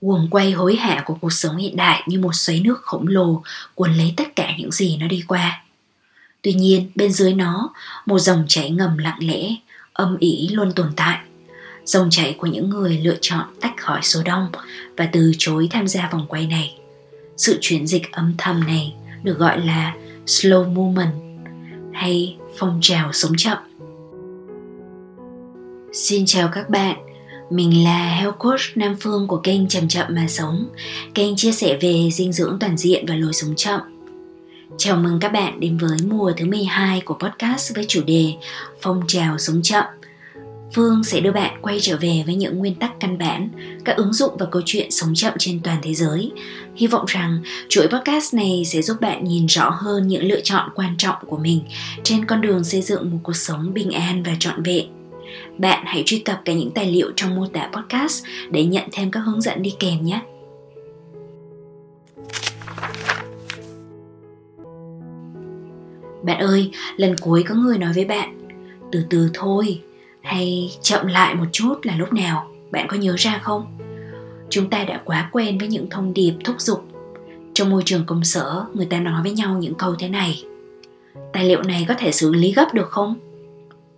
Quần quay hối hả của cuộc sống hiện đại như một xoáy nước khổng lồ cuốn lấy tất cả những gì nó đi qua. Tuy nhiên, bên dưới nó, một dòng chảy ngầm lặng lẽ, âm ỉ luôn tồn tại. Dòng chảy của những người lựa chọn tách khỏi số đông và từ chối tham gia vòng quay này. Sự chuyển dịch âm thầm này được gọi là slow movement hay phong trào sống chậm. Xin chào các bạn, mình là Health Coach Nam Phương của kênh Chậm Chậm Mà Sống, kênh chia sẻ về dinh dưỡng toàn diện và lối sống chậm. Chào mừng các bạn đến với mùa thứ 12 của podcast với chủ đề Phong trào sống chậm. Phương sẽ đưa bạn quay trở về với những nguyên tắc căn bản, các ứng dụng và câu chuyện sống chậm trên toàn thế giới. Hy vọng rằng chuỗi podcast này sẽ giúp bạn nhìn rõ hơn những lựa chọn quan trọng của mình trên con đường xây dựng một cuộc sống bình an và trọn vẹn. Bạn hãy truy cập cả những tài liệu trong mô tả podcast để nhận thêm các hướng dẫn đi kèm nhé. Bạn ơi, lần cuối có người nói với bạn Từ từ thôi Hay chậm lại một chút là lúc nào Bạn có nhớ ra không? Chúng ta đã quá quen với những thông điệp thúc giục Trong môi trường công sở Người ta nói với nhau những câu thế này Tài liệu này có thể xử lý gấp được không?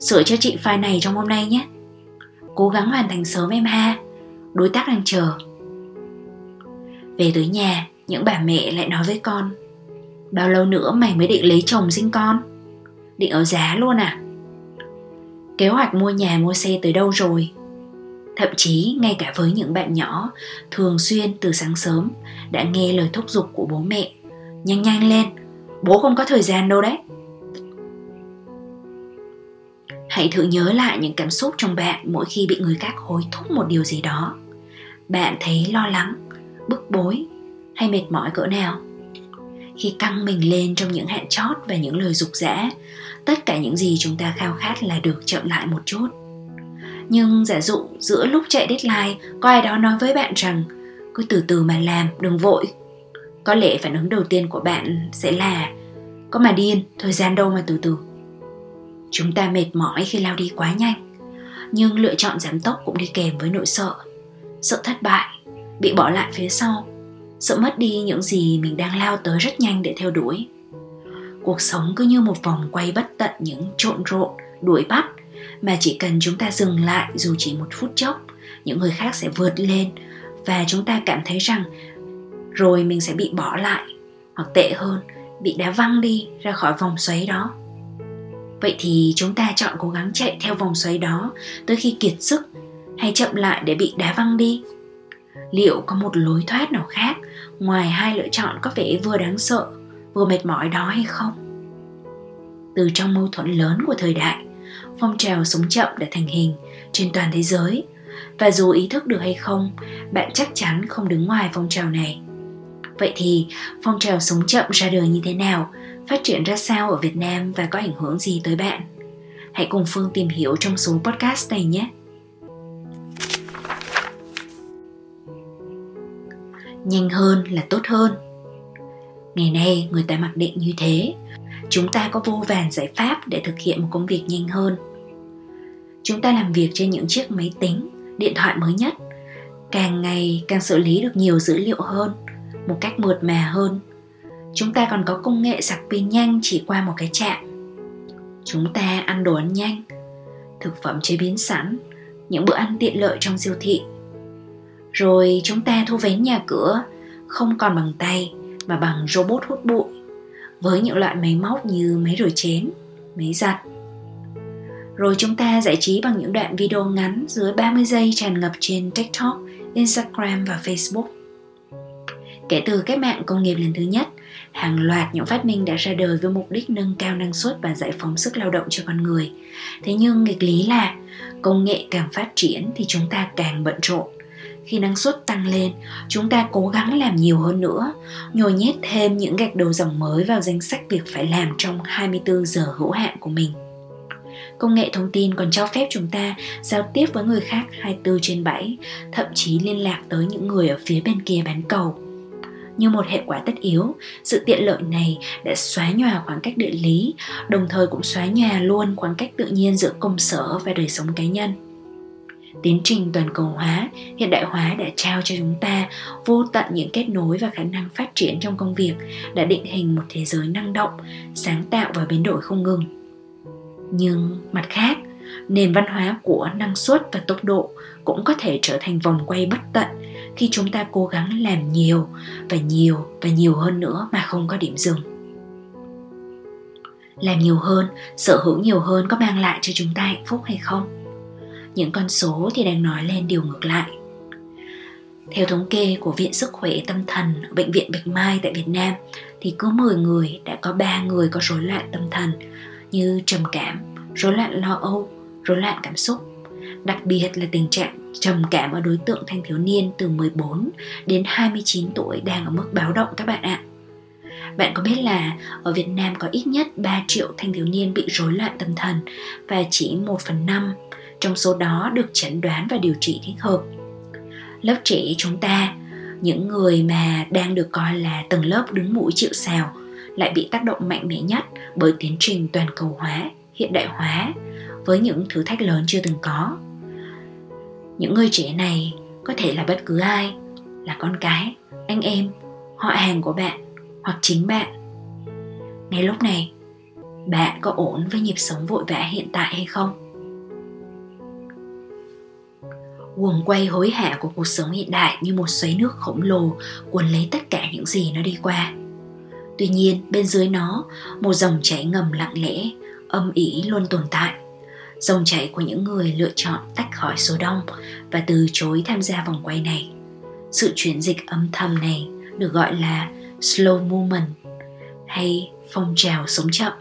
Sửa cho chị file này trong hôm nay nhé Cố gắng hoàn thành sớm em ha Đối tác đang chờ Về tới nhà, Những bà mẹ lại nói với con, Bao lâu nữa mày mới định lấy chồng sinh con? Định ở giá luôn à? Kế hoạch mua nhà mua xe tới đâu rồi? Thậm chí, ngay cả với những bạn nhỏ, Thường xuyên từ sáng sớm Đã nghe lời thúc giục của bố mẹ Nhanh nhanh lên, Bố không có thời gian đâu đấy Hãy thử nhớ lại những cảm xúc trong bạn mỗi khi bị người khác hối thúc một điều gì đó. Bạn thấy lo lắng, bức bối hay mệt mỏi cỡ nào? khi căng mình lên trong những hạn chót và những lời dục dã tất cả những gì chúng ta khao khát là được chậm lại một chút nhưng giả dụ giữa lúc chạy deadline có ai đó nói với bạn rằng cứ từ từ mà làm đừng vội có lẽ phản ứng đầu tiên của bạn sẽ là có mà điên thời gian đâu mà từ từ chúng ta mệt mỏi khi lao đi quá nhanh. Nhưng lựa chọn giảm tốc cũng đi kèm với nỗi sợ. Sợ thất bại, bị bỏ lại phía sau. Sợ mất đi những gì mình đang lao tới rất nhanh để theo đuổi. Cuộc sống cứ như một vòng quay bất tận những trộn rộn, đuổi bắt. Mà chỉ cần chúng ta dừng lại dù chỉ một phút chốc, những người khác sẽ vượt lên. Và chúng ta cảm thấy rằng rồi mình sẽ bị bỏ lại, hoặc tệ hơn, bị đá văng đi ra khỏi vòng xoáy đó vậy thì chúng ta chọn cố gắng chạy theo vòng xoáy đó tới khi kiệt sức hay chậm lại để bị đá văng đi. Liệu có một lối thoát nào khác ngoài hai lựa chọn có vẻ vừa đáng sợ, vừa mệt mỏi đó hay không? Từ trong mâu thuẫn lớn của thời đại, phong trào sống chậm đã thành hình trên toàn thế giới. Và dù ý thức được hay không, bạn chắc chắn không đứng ngoài phong trào này. Vậy thì phong trào sống chậm ra đời như thế nào phát triển ra sao ở việt nam và có ảnh hưởng gì tới bạn? Hãy cùng phương tìm hiểu trong số podcast này nhé. Nhanh hơn là tốt hơn. Ngày nay, người ta mặc định như thế. Chúng ta có vô vàn giải pháp để thực hiện một công việc nhanh hơn. Chúng ta làm việc trên những chiếc máy tính, điện thoại mới nhất. Càng ngày, càng xử lý được nhiều dữ liệu hơn, một cách mượt mà hơn chúng ta còn có công nghệ sạc pin nhanh chỉ qua một cái chạm chúng ta ăn đồ ăn nhanh thực phẩm chế biến sẵn những bữa ăn tiện lợi trong siêu thị rồi chúng ta thu vén nhà cửa không còn bằng tay mà bằng robot hút bụi với những loại máy móc như máy rửa chén, máy giặt. Rồi chúng ta giải trí bằng những đoạn video ngắn dưới 30 giây tràn ngập trên TikTok, Instagram và Facebook. Kể từ cách mạng công nghiệp lần thứ nhất, hàng loạt những phát minh đã ra đời với mục đích nâng cao năng suất và giải phóng sức lao động cho con người. Thế nhưng nghịch lý là công nghệ càng phát triển thì chúng ta càng bận rộn khi năng suất tăng lên chúng ta cố gắng làm nhiều hơn nữa nhồi nhét thêm những gạch đầu dòng mới vào danh sách việc phải làm trong 24 giờ hữu hạn của mình Công nghệ thông tin còn cho phép chúng ta giao tiếp với người khác 24 trên 7, thậm chí liên lạc tới những người ở phía bên kia bán cầu. Như một hệ quả tất yếu, sự tiện lợi này đã xóa nhòa khoảng cách địa lý, đồng thời cũng xóa nhòa luôn khoảng cách tự nhiên giữa công sở và đời sống cá nhân. Tiến trình toàn cầu hóa, hiện đại hóa đã trao cho chúng ta vô tận những kết nối và khả năng phát triển trong công việc, đã định hình một thế giới năng động, sáng tạo và biến đổi không ngừng. Nhưng mặt khác, nền văn hóa của năng suất và tốc độ cũng có thể trở thành vòng quay bất tận khi chúng ta cố gắng làm nhiều và nhiều và nhiều hơn nữa mà không có điểm dừng. Làm nhiều hơn sở hữu nhiều hơn có mang lại cho chúng ta hạnh phúc hay không? Những con số thì đang nói lên điều ngược lại. Theo thống kê của Viện Sức khỏe Tâm thần ở Bệnh viện Bạch Mai tại Việt Nam thì cứ 10 người đã có 3 người có rối loạn tâm thần như trầm cảm, rối loạn lo âu, rối loạn cảm xúc. Đặc biệt là tình trạng trầm cảm ở đối tượng thanh thiếu niên từ 14 đến 29 tuổi đang ở mức báo động các bạn ạ. Bạn có biết là ở Việt Nam có ít nhất 3 triệu thanh thiếu niên bị rối loạn tâm thần và chỉ 1 phần 5 trong số đó được chẩn đoán và điều trị thích hợp. Lớp trẻ chúng ta, những người mà đang được coi là tầng lớp đứng mũi chịu sào lại bị tác động mạnh mẽ nhất bởi tiến trình toàn cầu hóa, hiện đại hóa với những thử thách lớn chưa từng có những người trẻ này có thể là bất cứ ai, là con cái, anh em, họ hàng của bạn hoặc chính bạn. Ngay lúc này, bạn có ổn với nhịp sống vội vã hiện tại hay không? Guồng quay hối hả của cuộc sống hiện đại như một xoáy nước khổng lồ cuốn lấy tất cả những gì nó đi qua. Tuy nhiên, bên dưới nó, một dòng chảy ngầm lặng lẽ, âm ỉ luôn tồn tại dòng chảy của những người lựa chọn tách khỏi số đông và từ chối tham gia vòng quay này. Sự chuyển dịch âm thầm này được gọi là slow movement hay phong trào sống chậm.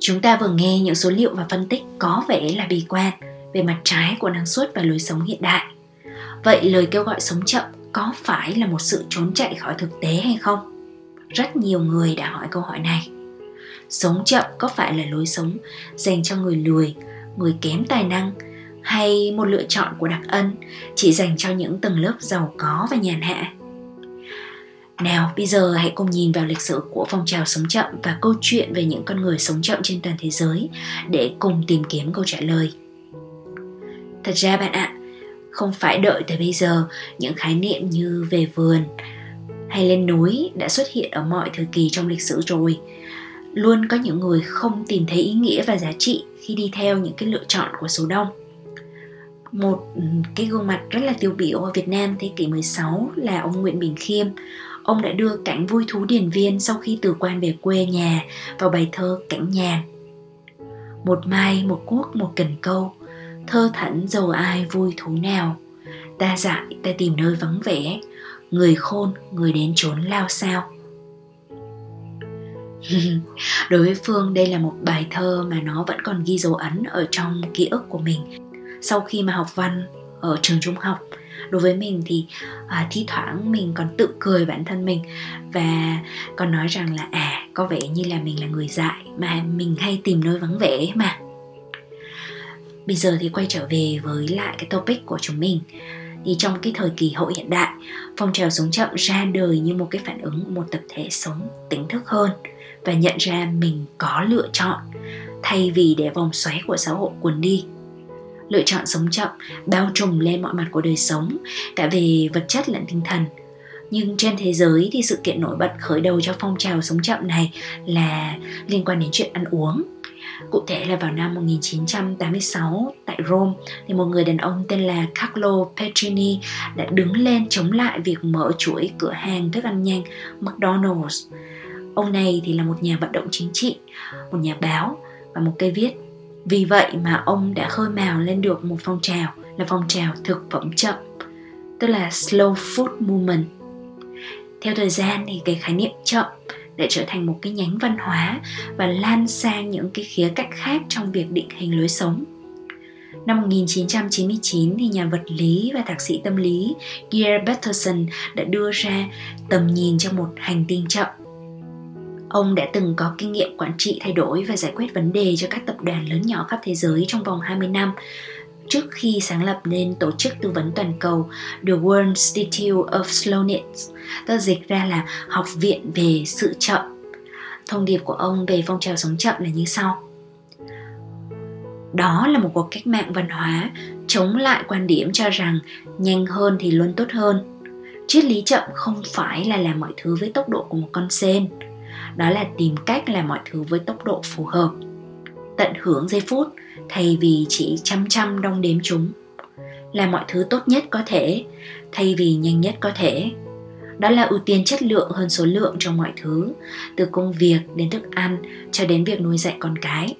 Chúng ta vừa nghe những số liệu và phân tích có vẻ là bi quan về mặt trái của năng suất và lối sống hiện đại. Vậy lời kêu gọi sống chậm có phải là một sự trốn chạy khỏi thực tế hay không? Rất nhiều người đã hỏi câu hỏi này. Sống chậm có phải là lối sống dành cho người lười, người kém tài năng, hay một lựa chọn của đặc ân chỉ dành cho những tầng lớp giàu có và nhàn hạ? Nào, bây giờ hãy cùng nhìn vào lịch sử của phong trào sống chậm và câu chuyện về những con người sống chậm trên toàn thế giới để cùng tìm kiếm câu trả lời. Thật ra bạn ạ, không phải đợi tới bây giờ, những khái niệm như về vườn hay lên núi đã xuất hiện ở mọi thời kỳ trong lịch sử rồi. Luôn có những người không tìm thấy ý nghĩa và giá trị khi đi theo những cái lựa chọn của số đông. Một ừ, cái gương mặt rất là tiêu biểu ở Việt Nam thế kỷ 16 là ông Nguyễn Bình Khiêm. Ông đã đưa cảnh vui thú điển viên sau khi từ quan về quê nhà vào bài thơ cảnh nhàn một mai, một cuốc một cần câu, thơ thẩn dầu ai vui thú nào. Ta dại ta tìm nơi vắng vẻ người khôn người đến trốn lao sao? Đối với phương đây là một bài thơ mà nó vẫn còn ghi dấu ấn ở trong ký ức của mình. Sau khi mà học văn ở trường trung học đối với mình thì à, thi thoảng mình còn tự cười bản thân mình và còn nói rằng là à có vẻ như là mình là người dại mà mình hay tìm nơi vắng vẻ mà. Bây giờ thì quay trở về với lại cái topic của chúng mình thì trong cái thời kỳ hậu hiện đại, phong trào sống chậm ra đời như một cái phản ứng, một tập thể sống tỉnh thức hơn và nhận ra mình có lựa chọn, thay vì để vòng xoáy của xã hội cuốn đi. Lựa chọn sống chậm bao trùm lên mọi mặt của đời sống, cả về vật chất lẫn tinh thần. Nhưng trên thế giới thì sự kiện nổi bật khởi đầu cho phong trào sống chậm này là liên quan đến chuyện ăn uống. Cụ thể là vào năm 1986 tại Rome thì một người đàn ông tên là Carlo Petrini đã đứng lên chống lại việc mở chuỗi cửa hàng thức ăn nhanh McDonald's. Ông này thì là một nhà vận động chính trị, một nhà báo và một cây viết. Vì vậy mà ông đã khơi mào lên được một phong trào là phong trào thực phẩm chậm, tức là slow food movement. Theo thời gian thì cái khái niệm chậm để trở thành một cái nhánh văn hóa và lan sang những cái khía cạnh khác trong việc định hình lối sống. Năm 1999 thì nhà vật lý và thạc sĩ tâm lý Gear Peterson đã đưa ra tầm nhìn cho một hành tinh chậm. Ông đã từng có kinh nghiệm quản trị, thay đổi và giải quyết vấn đề cho các tập đoàn lớn nhỏ khắp thế giới trong vòng 20 năm trước khi sáng lập nên tổ chức tư vấn toàn cầu The World Institute of Slowness, ta dịch ra là Học viện về sự chậm. Thông điệp của ông về phong trào sống chậm là như sau. Đó là một cuộc cách mạng văn hóa chống lại quan điểm cho rằng nhanh hơn thì luôn tốt hơn. Triết lý chậm không phải là làm mọi thứ với tốc độ của một con sen, đó là tìm cách làm mọi thứ với tốc độ phù hợp. Tận hưởng giây phút thay vì chỉ chăm chăm đong đếm chúng. Làm mọi thứ tốt nhất có thể thay vì nhanh nhất có thể. Đó là ưu tiên chất lượng hơn số lượng trong mọi thứ, từ công việc đến thức ăn cho đến việc nuôi dạy con cái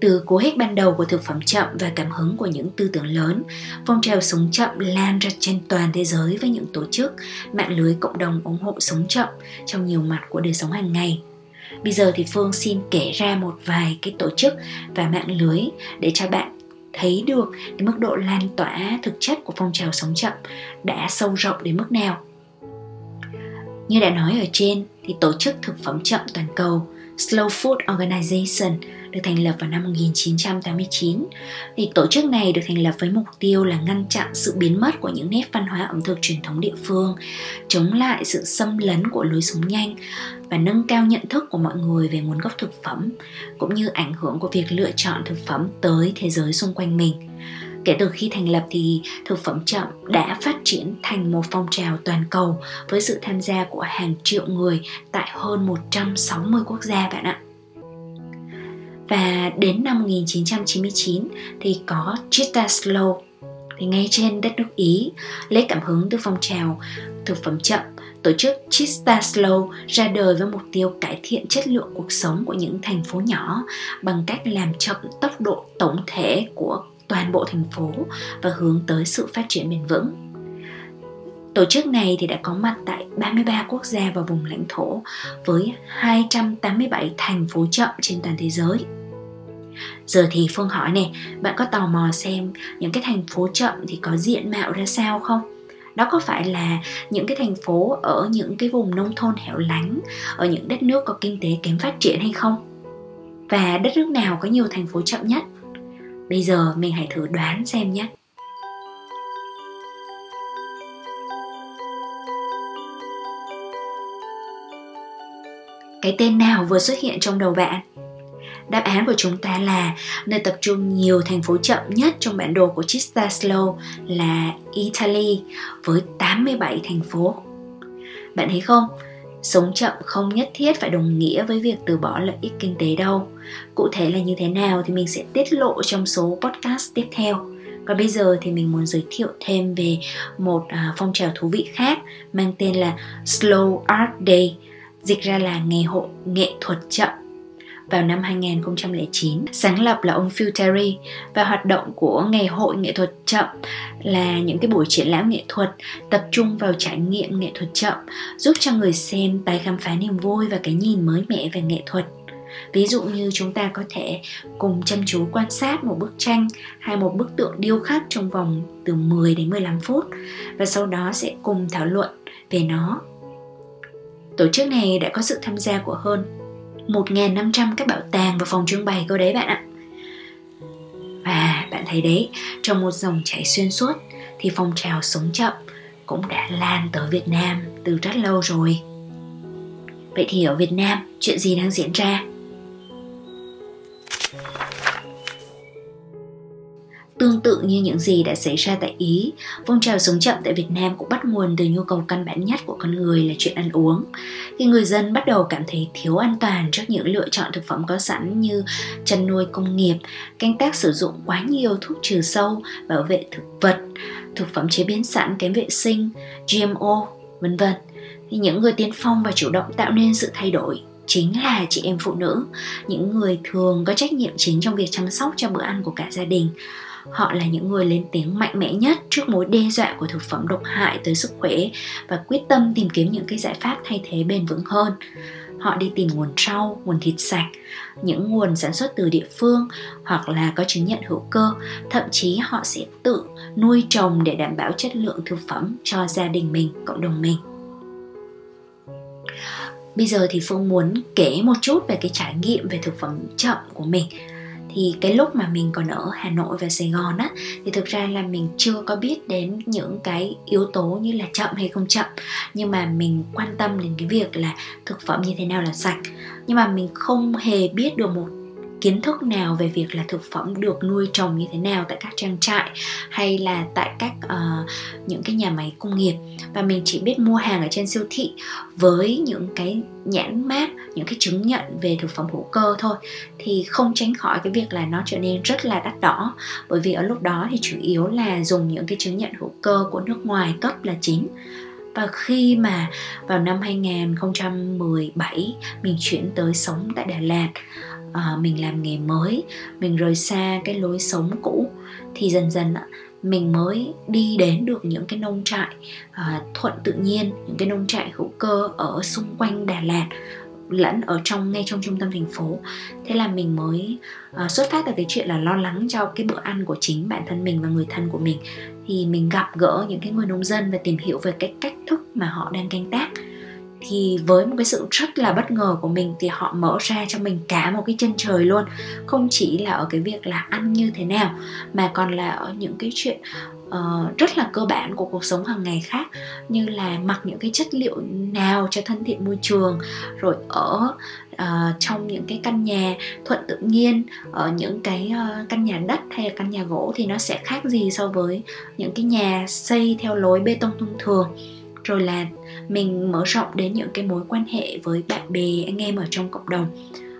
từ cố hích ban đầu của thực phẩm chậm và cảm hứng của những tư tưởng lớn, phong trào sống chậm lan ra trên toàn thế giới với những tổ chức, mạng lưới cộng đồng ủng hộ sống chậm trong nhiều mặt của đời sống hàng ngày. Bây giờ thì Phương xin kể ra một vài cái tổ chức và mạng lưới để cho bạn thấy được cái mức độ lan tỏa thực chất của phong trào sống chậm đã sâu rộng đến mức nào. Như đã nói ở trên thì tổ chức thực phẩm chậm toàn cầu Slow Food Organization được thành lập vào năm 1989. Thì tổ chức này được thành lập với mục tiêu là ngăn chặn sự biến mất của những nét văn hóa ẩm thực truyền thống địa phương, chống lại sự xâm lấn của lối sống nhanh và nâng cao nhận thức của mọi người về nguồn gốc thực phẩm, cũng như ảnh hưởng của việc lựa chọn thực phẩm tới thế giới xung quanh mình. Kể từ khi thành lập thì, thực phẩm chậm đã phát triển thành một phong trào toàn cầu với sự tham gia của hàng triệu người tại hơn 160 quốc gia bạn ạ. Và đến năm 1999 thì có Chita Slow thì ngay trên đất nước Ý, lấy cảm hứng từ phong trào thực phẩm chậm tổ chức Chista Slow ra đời với mục tiêu cải thiện chất lượng cuộc sống của những thành phố nhỏ bằng cách làm chậm tốc độ tổng thể của toàn bộ thành phố và hướng tới sự phát triển bền vững. Tổ chức này thì đã có mặt tại 33 quốc gia và vùng lãnh thổ với 287 thành phố chậm trên toàn thế giới. Giờ thì Phương hỏi này, bạn có tò mò xem những cái thành phố chậm thì có diện mạo ra sao không? Đó có phải là những cái thành phố ở những cái vùng nông thôn hẻo lánh, ở những đất nước có kinh tế kém phát triển hay không? Và đất nước nào có nhiều thành phố chậm nhất? Bây giờ mình hãy thử đoán xem nhé. Cái tên nào vừa xuất hiện trong đầu bạn? Đáp án của chúng ta là nơi tập trung nhiều thành phố chậm nhất trong bản đồ của Chistaslo là Italy với 87 thành phố. Bạn thấy không? Sống chậm không nhất thiết phải đồng nghĩa với việc từ bỏ lợi ích kinh tế đâu. Cụ thể là như thế nào thì mình sẽ tiết lộ trong số podcast tiếp theo. Còn bây giờ thì mình muốn giới thiệu thêm về một à, phong trào thú vị khác mang tên là Slow Art Day, dịch ra là ngày hội nghệ thuật chậm vào năm 2009. Sáng lập là ông Phil Terry và hoạt động của Ngày hội nghệ thuật chậm là những cái buổi triển lãm nghệ thuật tập trung vào trải nghiệm nghệ thuật chậm, giúp cho người xem tái khám phá niềm vui và cái nhìn mới mẻ về nghệ thuật. Ví dụ như chúng ta có thể cùng chăm chú quan sát một bức tranh hay một bức tượng điêu khắc trong vòng từ 10 đến 15 phút và sau đó sẽ cùng thảo luận về nó. Tổ chức này đã có sự tham gia của hơn 1.500 các bảo tàng và phòng trưng bày cơ đấy bạn ạ. Và bạn thấy đấy, trong một dòng chảy xuyên suốt thì phong trào sống chậm cũng đã lan tới Việt Nam từ rất lâu rồi. Vậy thì ở Việt Nam, chuyện gì đang diễn ra? Tương tự như những gì đã xảy ra tại Ý, phong trào sống chậm tại Việt Nam cũng bắt nguồn từ nhu cầu căn bản nhất của con người là chuyện ăn uống. Khi người dân bắt đầu cảm thấy thiếu an toàn trước những lựa chọn thực phẩm có sẵn như chăn nuôi công nghiệp, canh tác sử dụng quá nhiều thuốc trừ sâu, bảo vệ thực vật, thực phẩm chế biến sẵn kém vệ sinh, GMO, vân vân thì những người tiên phong và chủ động tạo nên sự thay đổi chính là chị em phụ nữ. Những người thường có trách nhiệm chính trong việc chăm sóc cho bữa ăn của cả gia đình họ là những người lên tiếng mạnh mẽ nhất trước mối đe dọa của thực phẩm độc hại tới sức khỏe và quyết tâm tìm kiếm những cái giải pháp thay thế bền vững hơn. Họ đi tìm nguồn rau, nguồn thịt sạch, những nguồn sản xuất từ địa phương hoặc là có chứng nhận hữu cơ. Thậm chí họ sẽ tự nuôi trồng để đảm bảo chất lượng thực phẩm cho gia đình mình, cộng đồng mình. Bây giờ thì phương muốn kể một chút về cái trải nghiệm về thực phẩm chậm của mình thì cái lúc mà mình còn ở Hà Nội và Sài Gòn á, thì thực ra là mình chưa có biết đến những cái yếu tố như là chậm hay không chậm. Nhưng mà mình quan tâm đến cái việc là thực phẩm như thế nào là sạch. Nhưng mà mình không hề biết được một kiến thức nào về việc là thực phẩm được nuôi trồng như thế nào tại các trang trại hay là tại các uh, những cái nhà máy công nghiệp? Và mình chỉ biết mua hàng ở trên siêu thị với những cái nhãn mát những cái chứng nhận về thực phẩm hữu cơ thôi thì không tránh khỏi cái việc là nó trở nên rất là đắt đỏ. Bởi vì ở lúc đó thì chủ yếu là dùng những cái chứng nhận hữu cơ của nước ngoài cấp là chính. Và khi mà vào năm 2017 mình chuyển tới sống tại Đà Lạt à, mình làm nghề mới mình rời xa cái lối sống cũ thì dần dần mình mới đi đến được những cái nông trại à, thuận tự nhiên những cái nông trại hữu cơ ở xung quanh Đà Lạt lẫn ở trong ngay trong trung tâm thành phố. Thế là mình mới uh, xuất phát từ cái chuyện là lo lắng cho cái bữa ăn của chính bản thân mình và người thân của mình. Thì mình gặp gỡ những cái người nông dân và tìm hiểu về cái cách thức mà họ đang canh tác thì với một cái sự rất là bất ngờ của mình thì họ mở ra cho mình cả một cái chân trời luôn. Không chỉ là ở cái việc là ăn như thế nào mà còn là ở những cái chuyện uh, rất là cơ bản của cuộc sống hàng ngày khác. Như là mặc những cái chất liệu nào cho thân thiện môi trường rồi ở uh, trong những cái căn nhà thuận tự nhiên ở những cái uh, căn nhà đất hay là căn nhà gỗ thì nó sẽ khác gì so với những cái nhà xây theo lối bê tông thông thường. Rồi là mình mở rộng đến những cái mối quan hệ với bạn bè, anh em ở trong cộng đồng.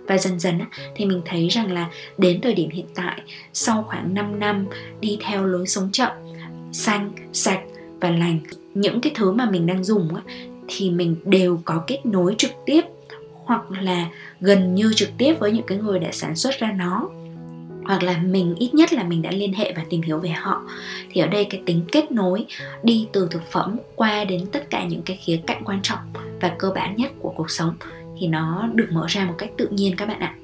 Và dần dần thì mình thấy rằng là đến thời điểm hiện tại, sau khoảng 5 năm đi theo lối sống chậm, xanh, sạch và lành, những cái thứ mà mình đang dùng thì mình đều có kết nối trực tiếp hoặc là gần như trực tiếp với những cái người đã sản xuất ra nó hoặc là mình, ít nhất là mình đã liên hệ và tìm hiểu về họ. Thì ở đây cái tính kết nối đi từ thực phẩm qua đến tất cả những cái khía cạnh quan trọng và cơ bản nhất của cuộc sống thì nó được mở ra một cách tự nhiên các bạn ạ.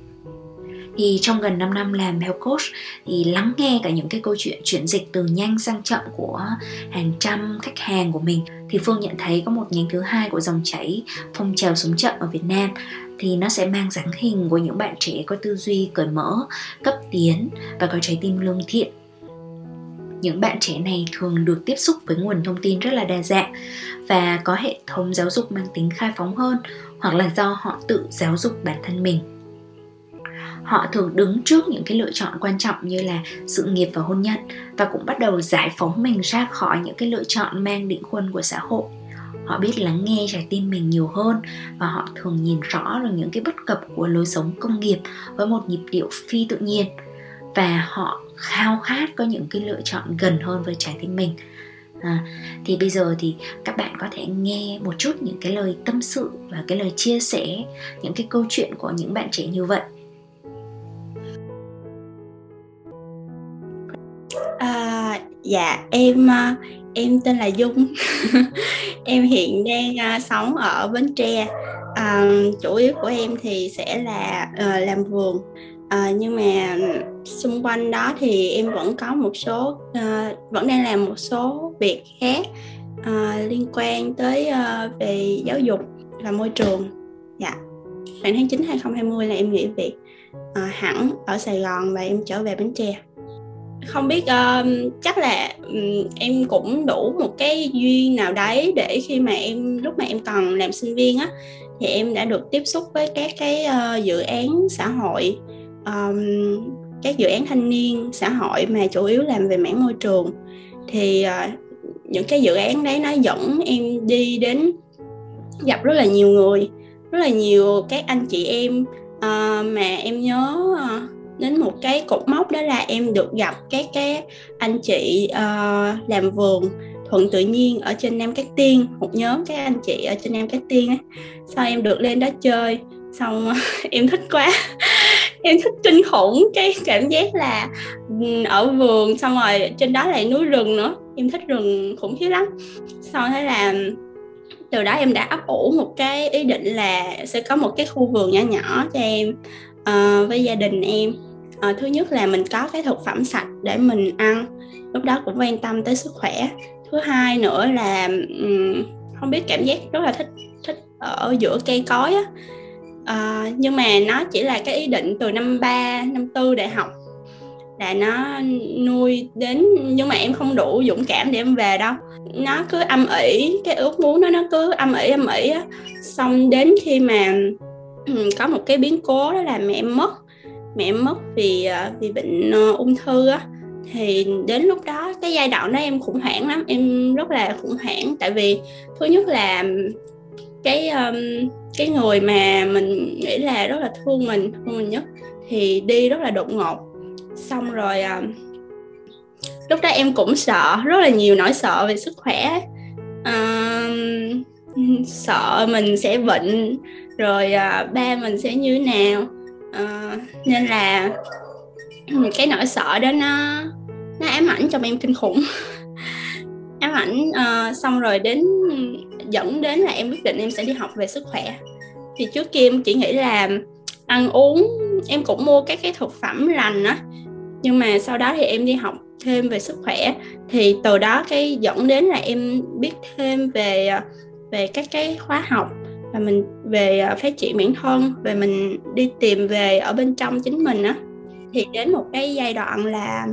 Thì trong gần 5 năm làm health coach thì lắng nghe cả những cái câu chuyện chuyển dịch từ nhanh sang chậm của hàng trăm khách hàng của mình, thì Phương nhận thấy có một nhánh thứ hai của dòng chảy phong trào sống chậm ở Việt Nam thì nó sẽ mang dáng hình của những bạn trẻ có tư duy cởi mở, cấp tiến và có trái tim lương thiện. Những bạn trẻ này thường được tiếp xúc với nguồn thông tin rất là đa dạng và có hệ thống giáo dục mang tính khai phóng hơn hoặc là do họ tự giáo dục bản thân mình. Họ thường đứng trước những cái lựa chọn quan trọng như là sự nghiệp và hôn nhân và cũng bắt đầu giải phóng mình ra khỏi những cái lựa chọn mang định khuôn của xã hội họ biết lắng nghe trái tim mình nhiều hơn và họ thường nhìn rõ được những cái bất cập của lối sống công nghiệp với một nhịp điệu phi tự nhiên. Và họ khao khát có những cái lựa chọn gần hơn với trái tim mình. À, thì bây giờ thì các bạn có thể nghe một chút những cái lời tâm sự và cái lời chia sẻ những cái câu chuyện của những bạn trẻ như vậy. Dạ em ờ, em tên là Dung. Em hiện đang ờ, sống ở Bến Tre. À, chủ yếu của em thì sẽ là uh, làm vườn. À, nhưng mà xung quanh đó thì em vẫn có một số uh, vẫn đang làm một số việc khác uh, liên quan tới uh, về giáo dục và môi trường. Dạ. Khoảng tháng 9 2020 là em nghỉ việc uh, hẳn ở Sài Gòn và em trở về Bến Tre không biết uh, chắc là um, em cũng đủ một cái duyên nào đấy để khi mà em lúc mà em còn làm sinh viên á thì em đã được tiếp xúc với các cái uh, dự án xã hội um, các dự án thanh niên xã hội mà chủ yếu làm về mảng môi trường. Thì uh, những cái dự án đấy nó dẫn em đi đến gặp rất là nhiều người rất là nhiều các anh chị em uh, mà em nhớ uh, đến một cái cột mốc đó là em được gặp các cái anh chị uh, làm vườn thuận tự nhiên ở trên Nam Cát Tiên một nhóm các anh chị ở trên Nam Cát Tiên ấy. sau em được lên đó chơi xong em thích quá em thích kinh khủng cái cảm giác là ở vườn xong rồi trên đó lại núi rừng nữa em thích rừng khủng khiếp lắm sau thế là từ đó em đã ấp ủ một cái ý định là sẽ có một cái khu vườn nhỏ nhỏ cho em uh, với gia đình em. À, thứ nhất là mình có cái thực phẩm sạch để mình ăn lúc đó cũng quan tâm tới sức khỏe. Thứ hai nữa là um, không biết cảm giác rất là thích thích ở giữa cây cối á. Uh, nhưng mà nó chỉ là cái ý định từ năm 3, năm tư đại học là nó nuôi đến nhưng mà em không đủ dũng cảm để em về đâu. Nó cứ âm ỉ cái ước muốn nó nó cứ âm ỉ âm ỉ á. Xong đến khi mà có một cái biến cố đó là mẹ em mất. Mẹ em mất vì à, vì bệnh ờ, ung thư á. Thì đến lúc đó cái giai đoạn đó em khủng hoảng lắm em rất là khủng hoảng. Tại vì thứ nhất là cái um, cái người mà mình nghĩ là rất là thương mình thương mình nhất thì đi rất là đột ngột. Xong rồi um, lúc đó em cũng sợ rất là nhiều nỗi sợ về sức khỏe. Um, sợ mình sẽ bệnh rồi uh, ba mình sẽ như thế nào? Uh, nên là cái nỗi sợ đó nó nó ám ảnh trong em kinh khủng. Ám ảnh uh, xong rồi đến dẫn đến là em quyết định em sẽ đi học về sức khỏe. Thì trước kia em chỉ nghĩ là ăn uống em cũng mua các cái thực phẩm lành á. Nhưng mà sau đó thì em đi học thêm về sức khỏe. Thì từ đó cái dẫn đến là em biết thêm về ờ, về các cái khóa học và mình về à, phát triển bản thân về mình đi tìm về ở bên trong chính mình á. Thì đến một cái giai đoạn là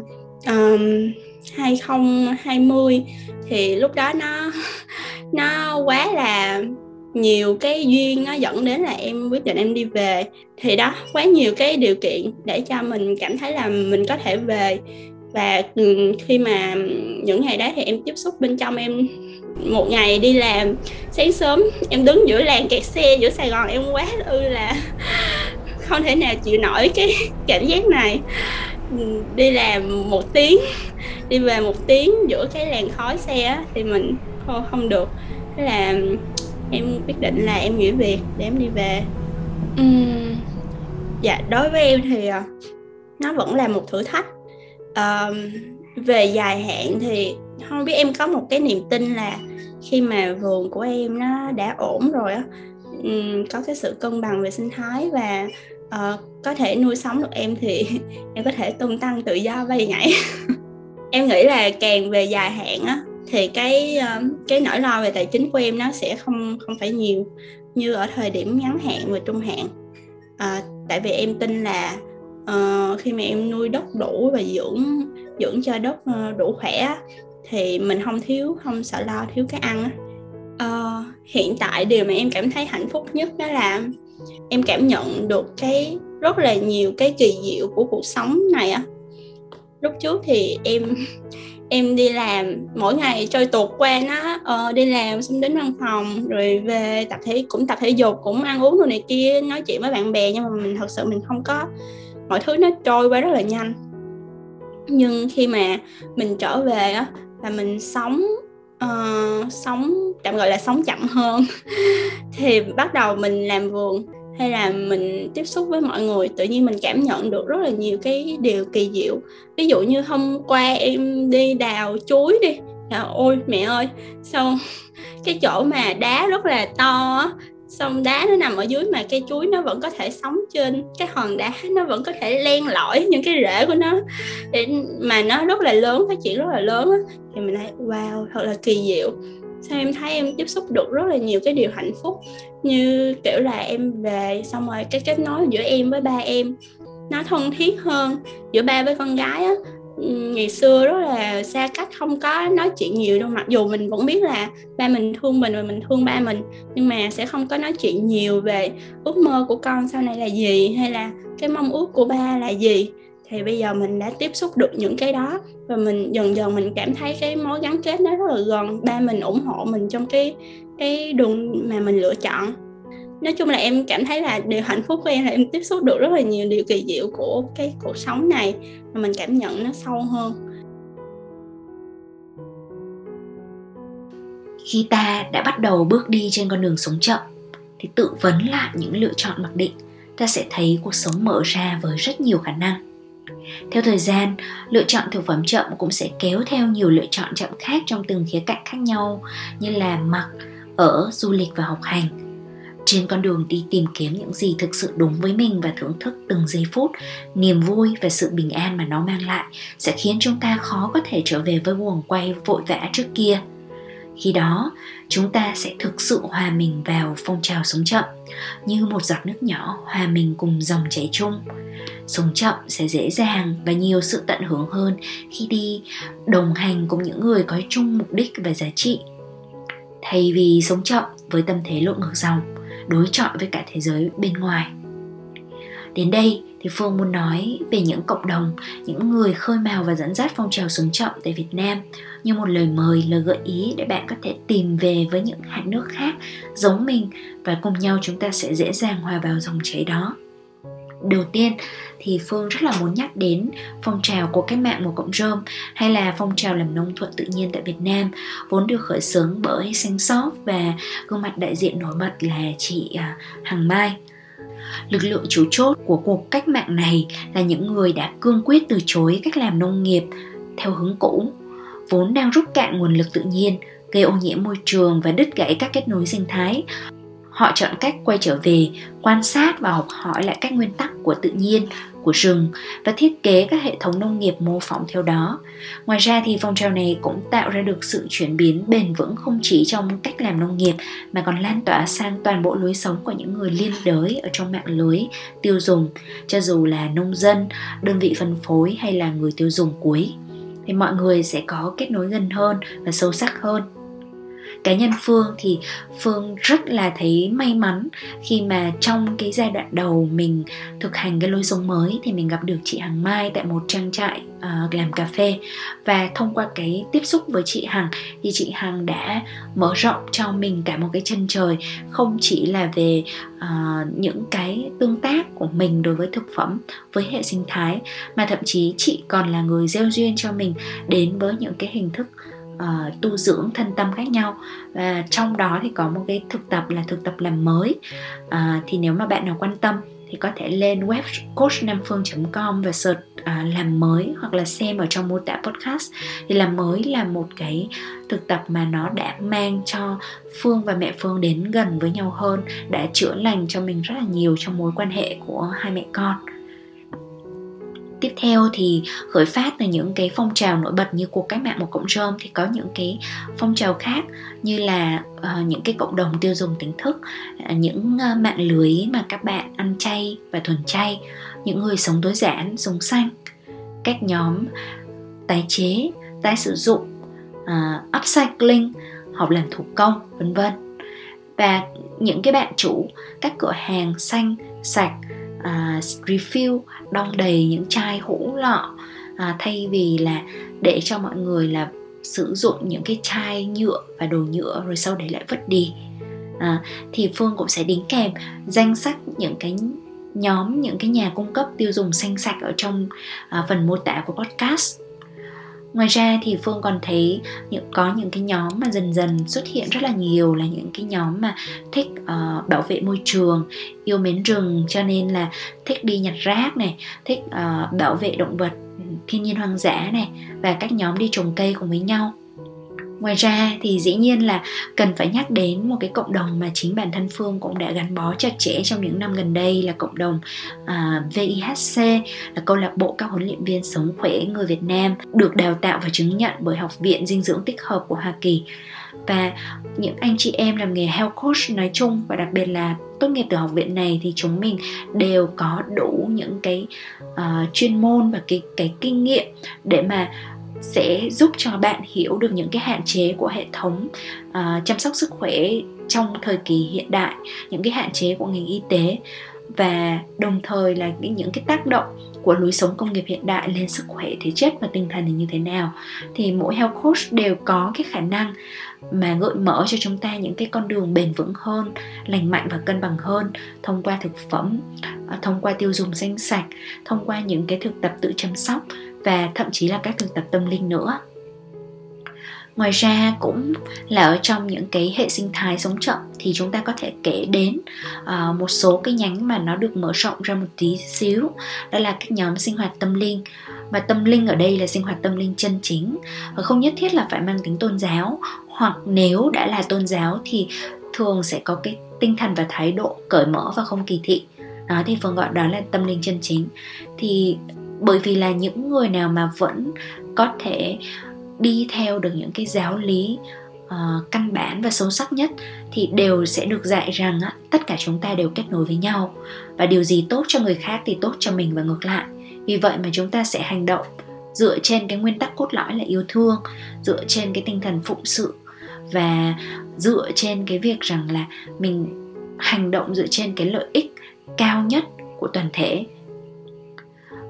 um, 2020 thì lúc đó nó nó quá là nhiều cái duyên nó dẫn đến là em quyết định em đi về. Thì đó quá nhiều cái điều kiện để cho mình cảm thấy là mình có thể về. Và khi mà những ngày đấy thì em tiếp xúc bên trong em một ngày đi làm sáng sớm em đứng giữa làng kẹt xe giữa Sài Gòn em quá ư là không thể nào chịu nổi cái cảm giác này. Đi làm một tiếng đi về một tiếng giữa cái làn khói xe thì mình không, không được. Thế là em quyết định là em nghỉ việc để em đi về. Uhm, dạ đối với em thì ờ, nó vẫn là một thử thách. Uh, về dài hạn thì không biết em có một cái niềm tin là khi mà vườn của em nó đã ổn rồi á um, có cái sự cân bằng về sinh thái và uh, có thể nuôi sống được em thì em có thể tung tăng tự do bay nhảy. Em nghĩ là càng về dài hạn á thì cái ờ, cái nỗi lo về tài chính của em nó sẽ không không phải nhiều như ở thời điểm ngắn hạn và trung hạn. À, tại vì em tin là uh, khi mà em nuôi đất đủ và dưỡng dưỡng cho đất uh, đủ khỏe thì mình không thiếu không sợ lo thiếu cái ăn uh, hiện tại điều mà em cảm thấy hạnh phúc nhất đó là em cảm nhận được cái rất là nhiều cái kỳ diệu của cuộc sống này á. Lúc trước thì em em đi làm mỗi ngày trôi tuột qua nó uh, đi làm xong đến văn phòng rồi về tập thể cũng tập thể dục cũng ăn uống đồ này kia nói chuyện với bạn bè nhưng mà mình thật sự mình không có mọi thứ nó trôi qua rất là nhanh. Nhưng khi mà mình trở về á là mình sống uh, sống tạm gọi là sống chậm hơn. Thì bắt đầu mình làm vườn hay là mình tiếp xúc với mọi người tự nhiên mình cảm nhận được rất là nhiều cái điều kỳ diệu. Ví dụ như hôm qua em đi đào chuối đi. Là ôi mẹ ơi. Sao cái chỗ mà đá rất là to xong đá nó nằm ở dưới mà cây chuối nó vẫn có thể sống trên, cái hòn đá nó vẫn có thể len lỏi những cái rễ của nó. Để mà nó rất là lớn, phát triển rất là lớn á, thì mình thấy, wow, thật là kỳ diệu. Sao em thấy em tiếp xúc được rất là nhiều cái điều hạnh phúc, như kiểu là em về xong rồi cái kết nối giữa em với ba em, nó thân thiết hơn giữa ba với con gái á. Ừ, ngày xưa rất là xa cách không có nói chuyện nhiều đâu, mặc dù mình vẫn biết là ba mình thương mình và mình thương ba mình, nhưng mà sẽ không có nói chuyện nhiều về ước mơ của con sau này là gì hay là cái mong ước của ba là gì. Thì bây giờ mình đã tiếp xúc được những cái đó và mình dần dần mình cảm thấy cái mối gắn kết nó rất là gần, ba mình ủng hộ mình trong cái cái đường mà mình lựa chọn nói chung là em cảm thấy là điều hạnh phúc của em là em tiếp xúc được rất là nhiều điều kỳ diệu của cái cuộc sống này mà mình cảm nhận nó sâu hơn khi ta đã bắt đầu bước đi trên con đường sống chậm thì tự vấn lại những lựa chọn mặc định ta sẽ thấy cuộc sống mở ra với rất nhiều khả năng theo thời gian, lựa chọn thực phẩm chậm cũng sẽ kéo theo nhiều lựa chọn chậm khác trong từng khía cạnh khác nhau như là mặc, ở, du lịch và học hành. Trên con đường đi tìm kiếm những gì thực sự đúng với mình và thưởng thức từng giây phút, niềm vui và sự bình an mà nó mang lại sẽ khiến chúng ta khó có thể trở về với guồng quay vội vã trước kia. khi đó chúng ta sẽ thực sự hòa mình vào phong trào sống chậm như một giọt nước nhỏ hòa mình cùng dòng chảy chung sống chậm sẽ dễ dàng và nhiều sự tận hưởng hơn khi đi đồng hành cùng những người có chung mục đích và giá trị thay vì sống chậm với tâm thế lội ngược dòng đối chọi với cả thế giới bên ngoài. Đến đây thì phương muốn nói về những cộng đồng, những người khơi mào và dẫn dắt phong trào sống chậm tại việt nam như một lời mời, lời gợi ý để bạn có thể tìm về với những hạt nước khác giống mình và cùng nhau chúng ta sẽ dễ dàng hòa vào dòng chảy đó. Đầu tiên thì phương rất là muốn nhắc đến phong trào của cách mạng mùa cộng rơm hay là phong trào làm nông thuận tự nhiên tại việt nam, vốn được khởi xướng bởi xanh sóp và gương mặt đại diện nổi bật là chị à, hằng mai. Lực lượng chủ chốt của cuộc cách mạng này là những người đã cương quyết từ chối cách làm nông nghiệp theo hướng cũ, vốn đang rút cạn nguồn lực tự nhiên, gây ô nhiễm môi trường và đứt gãy các kết nối sinh thái họ chọn cách quay trở về quan sát và học hỏi lại các nguyên tắc của tự nhiên của rừng và thiết kế các hệ thống nông nghiệp mô phỏng theo đó. Ngoài ra thì phong trào này cũng tạo ra được sự chuyển biến bền vững không chỉ trong cách làm nông nghiệp mà còn lan tỏa sang toàn bộ lối sống của những người liên đới ở trong mạng lưới tiêu dùng, cho dù là nông dân, đơn vị phân phối hay là người tiêu dùng cuối. Thì mọi người sẽ có kết nối gần hơn và sâu sắc hơn cá nhân phương thì phương rất là thấy may mắn khi mà trong cái giai đoạn đầu mình thực hành cái lối sống mới thì mình gặp được chị hằng mai tại một trang trại uh, làm cà phê. Và thông qua cái tiếp xúc với chị hằng thì chị hằng đã mở rộng cho mình cả một cái chân trời không chỉ là về uh, những cái tương tác của mình đối với thực phẩm với hệ sinh thái mà thậm chí chị còn là người gieo duyên cho mình đến với những cái hình thức uh, tu dưỡng thân tâm khác nhau. Và trong đó thì có một cái thực tập là thực tập làm mới. Uh, thì nếu mà bạn nào quan tâm thì có thể lên web coachnamphương.com và search uh, làm mới hoặc là xem ở trong mô tả podcast. Thì làm mới là một cái thực tập mà nó đã mang cho Phương và mẹ Phương đến gần với nhau hơn đã chữa lành cho mình rất là nhiều trong mối quan hệ của hai mẹ con tiếp theo thì khởi phát từ những cái phong trào nổi bật như cuộc cách mạng một cộng rơm thì có những cái phong trào khác như là uh, những cái cộng đồng tiêu dùng tỉnh thức uh, những uh, mạng lưới mà các bạn ăn chay và thuần chay những người sống tối giản sống xanh các nhóm tái chế tái sử dụng uh, upcycling học làm thủ công vân vân. Và những cái bạn chủ các cửa hàng xanh sạch À, uh, refill đong đầy những chai hũ lọ. À, thay vì là để cho mọi người là sử dụng những cái chai nhựa và đồ nhựa rồi sau đấy lại vứt đi. À, thì phương cũng sẽ đính kèm danh sách những cái nhóm những cái nhà cung cấp tiêu dùng xanh sạch ở trong à, phần mô tả của podcast ngoài ra thì phương còn thấy những có những cái nhóm mà dần dần xuất hiện rất là nhiều là những cái nhóm mà thích uh, bảo vệ môi trường yêu mến rừng cho nên là thích đi nhặt rác này thích uh, bảo vệ động vật thiên nhiên hoang dã này và các nhóm đi trồng cây cùng với nhau ngoài ra thì dĩ nhiên là cần phải nhắc đến một cái cộng đồng mà chính bản thân phương cũng đã gắn bó chặt chẽ trong những năm gần đây là cộng đồng à, uh, VIHC là câu lạc bộ các huấn luyện viên sống khỏe người Việt Nam được đào tạo và chứng nhận bởi Học viện Dinh dưỡng tích hợp của Hoa Kỳ. Và những anh chị em làm nghề health coach nói chung và đặc biệt là tốt nghiệp từ học viện này thì chúng mình đều có đủ những cái uh, chuyên môn và cái cái kinh nghiệm để mà sẽ giúp cho bạn hiểu được những cái hạn chế của hệ thống uh, chăm sóc sức khỏe trong thời kỳ hiện đại những cái hạn chế của ngành y tế và đồng thời là những cái tác động của lối sống công nghiệp hiện đại lên sức khỏe thể chất và tinh thần thì như thế nào. Thì mỗi health coach đều có cái khả năng mà gợi mở cho chúng ta những cái con đường bền vững hơn lành mạnh và cân bằng hơn thông qua thực phẩm à, thông qua tiêu dùng xanh sạch thông qua những cái thực tập tự chăm sóc và thậm chí là các thực tập tâm linh nữa. Ngoài ra cũng là ở trong những cái hệ sinh thái sống chậm thì chúng ta có thể kể đến uh, một số cái nhánh mà nó được mở rộng ra một tí xíu. Đó là các nhóm sinh hoạt tâm linh. Và tâm linh ở đây là sinh hoạt tâm linh chân chính. Và không nhất thiết là phải mang tính tôn giáo. Hoặc nếu đã là tôn giáo thì thường sẽ có cái tinh thần và thái độ cởi mở và không kỳ thị. Đó thì phương gọi đó là tâm linh chân chính. Thì bởi vì là những người nào mà vẫn có thể đi theo được những cái giáo lý uh, căn bản và sâu sắc nhất thì đều sẽ được dạy rằng uh, tất cả chúng ta đều kết nối với nhau. Và điều gì tốt cho người khác thì tốt cho mình và ngược lại. Vì vậy mà chúng ta sẽ hành động dựa trên cái nguyên tắc cốt lõi là yêu thương dựa trên cái tinh thần phụng sự và dựa trên cái việc rằng là mình hành động dựa trên cái lợi ích cao nhất của toàn thể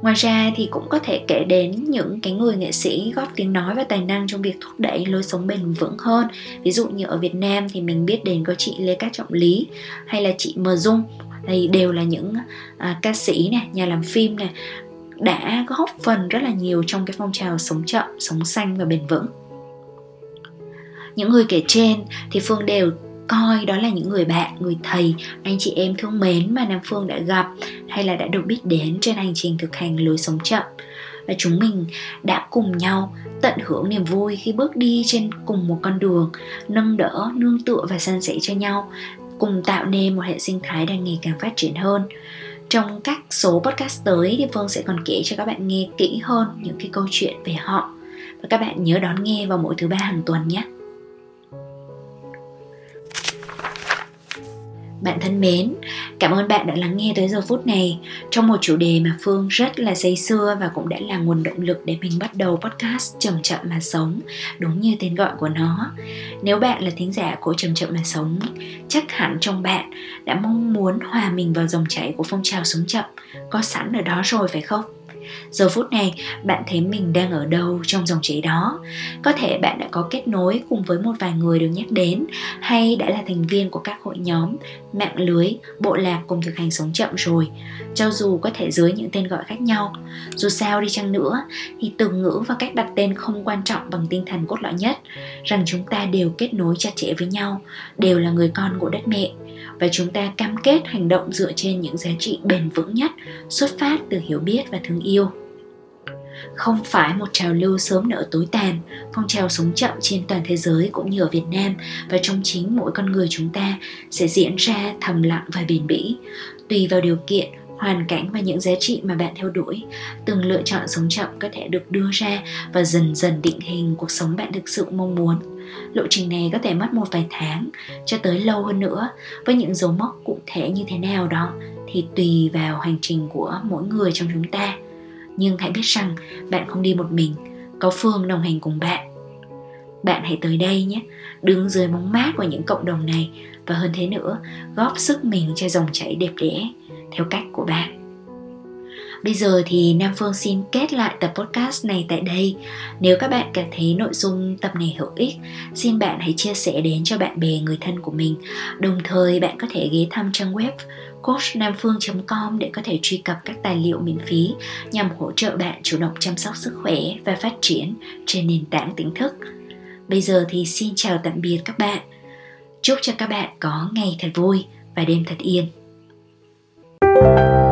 ngoài ra thì cũng có thể kể đến những cái người nghệ sĩ góp tiếng nói và tài năng trong việc thúc đẩy lối sống bền vững hơn. Ví dụ như ở việt nam thì mình biết đến có chị lê cát trọng lý hay là chị mờ dung. Thì đều là những à, ca sĩ này nhà làm phim này đã góp phần rất là nhiều trong cái phong trào sống chậm sống xanh và bền vững. Những người kể trên thì phương đều coi đó là những người bạn, người thầy, anh chị em thương mến mà nam phương đã gặp hay là đã được biết đến trên hành trình thực hành lối sống chậm. Và chúng mình đã cùng nhau tận hưởng niềm vui khi bước đi trên cùng một con đường, nâng đỡ, nương tựa và san sẻ cho nhau, cùng tạo nên một hệ sinh thái đang ngày càng phát triển hơn. Trong các số podcast tới thì phương sẽ còn kể cho các bạn nghe kỹ hơn những cái câu chuyện về họ. Và các bạn nhớ đón nghe vào mỗi thứ ba hàng tuần nhé. Bạn thân mến, cảm ơn bạn đã lắng nghe tới giờ phút này trong một chủ đề mà Phương rất là say xưa và cũng đã là nguồn động lực để mình bắt đầu podcast Chậm Chậm Mà Sống, đúng như tên gọi của nó. Nếu bạn là thính giả của Chậm Chậm Mà Sống, chắc hẳn trong bạn đã mong muốn hòa mình vào dòng chảy của phong trào sống chậm, có sẵn ở đó rồi phải không? Giờ phút này, bạn thấy mình đang ở đâu trong dòng chảy đó? Có thể bạn đã có kết nối cùng với một vài người được nhắc đến, hay đã là thành viên của các hội nhóm, mạng lưới, bộ lạc cùng thực hành sống chậm rồi. Cho dù có thể dưới những tên gọi khác nhau, dù sao đi chăng nữa, thì từ ngữ và cách đặt tên không quan trọng bằng tinh thần cốt lõi nhất. Rằng chúng ta đều kết nối chặt chẽ với nhau, đều là người con của đất mẹ và chúng ta cam kết hành động dựa trên những giá trị bền vững nhất, xuất phát từ hiểu biết và thương yêu. Không phải một trào lưu sớm nở tối tàn, phong trào sống chậm trên toàn thế giới cũng như ở việt nam và trong chính mỗi con người chúng ta sẽ diễn ra thầm lặng và bền bỉ. Tùy vào điều kiện, hoàn cảnh và những giá trị mà bạn theo đuổi, từng lựa chọn sống chậm có thể được đưa ra và dần dần định hình cuộc sống bạn thực sự mong muốn lộ trình này có thể mất một vài tháng, cho tới lâu hơn nữa. Với những dấu mốc cụ thể như thế nào đó, thì tùy vào hành trình của mỗi người trong chúng ta. Nhưng hãy biết rằng, bạn không đi một mình, có phương đồng hành cùng bạn. Bạn hãy tới đây nhé, đứng dưới bóng mát của những cộng đồng này, và hơn thế nữa, góp sức mình cho dòng chảy đẹp đẽ, theo cách của bạn. Bây giờ thì Nam Phương xin kết lại tập podcast này tại đây. Nếu các bạn cảm thấy nội dung tập này hữu ích, xin bạn hãy chia sẻ đến cho bạn bè người thân của mình. Đồng thời bạn có thể ghé thăm trang web coachnamphương.com để có thể truy cập các tài liệu miễn phí nhằm hỗ trợ bạn chủ động chăm sóc sức khỏe và phát triển trên nền tảng tỉnh thức. Bây giờ thì xin chào tạm biệt các bạn. Chúc cho các bạn có ngày thật vui và đêm thật yên. thank you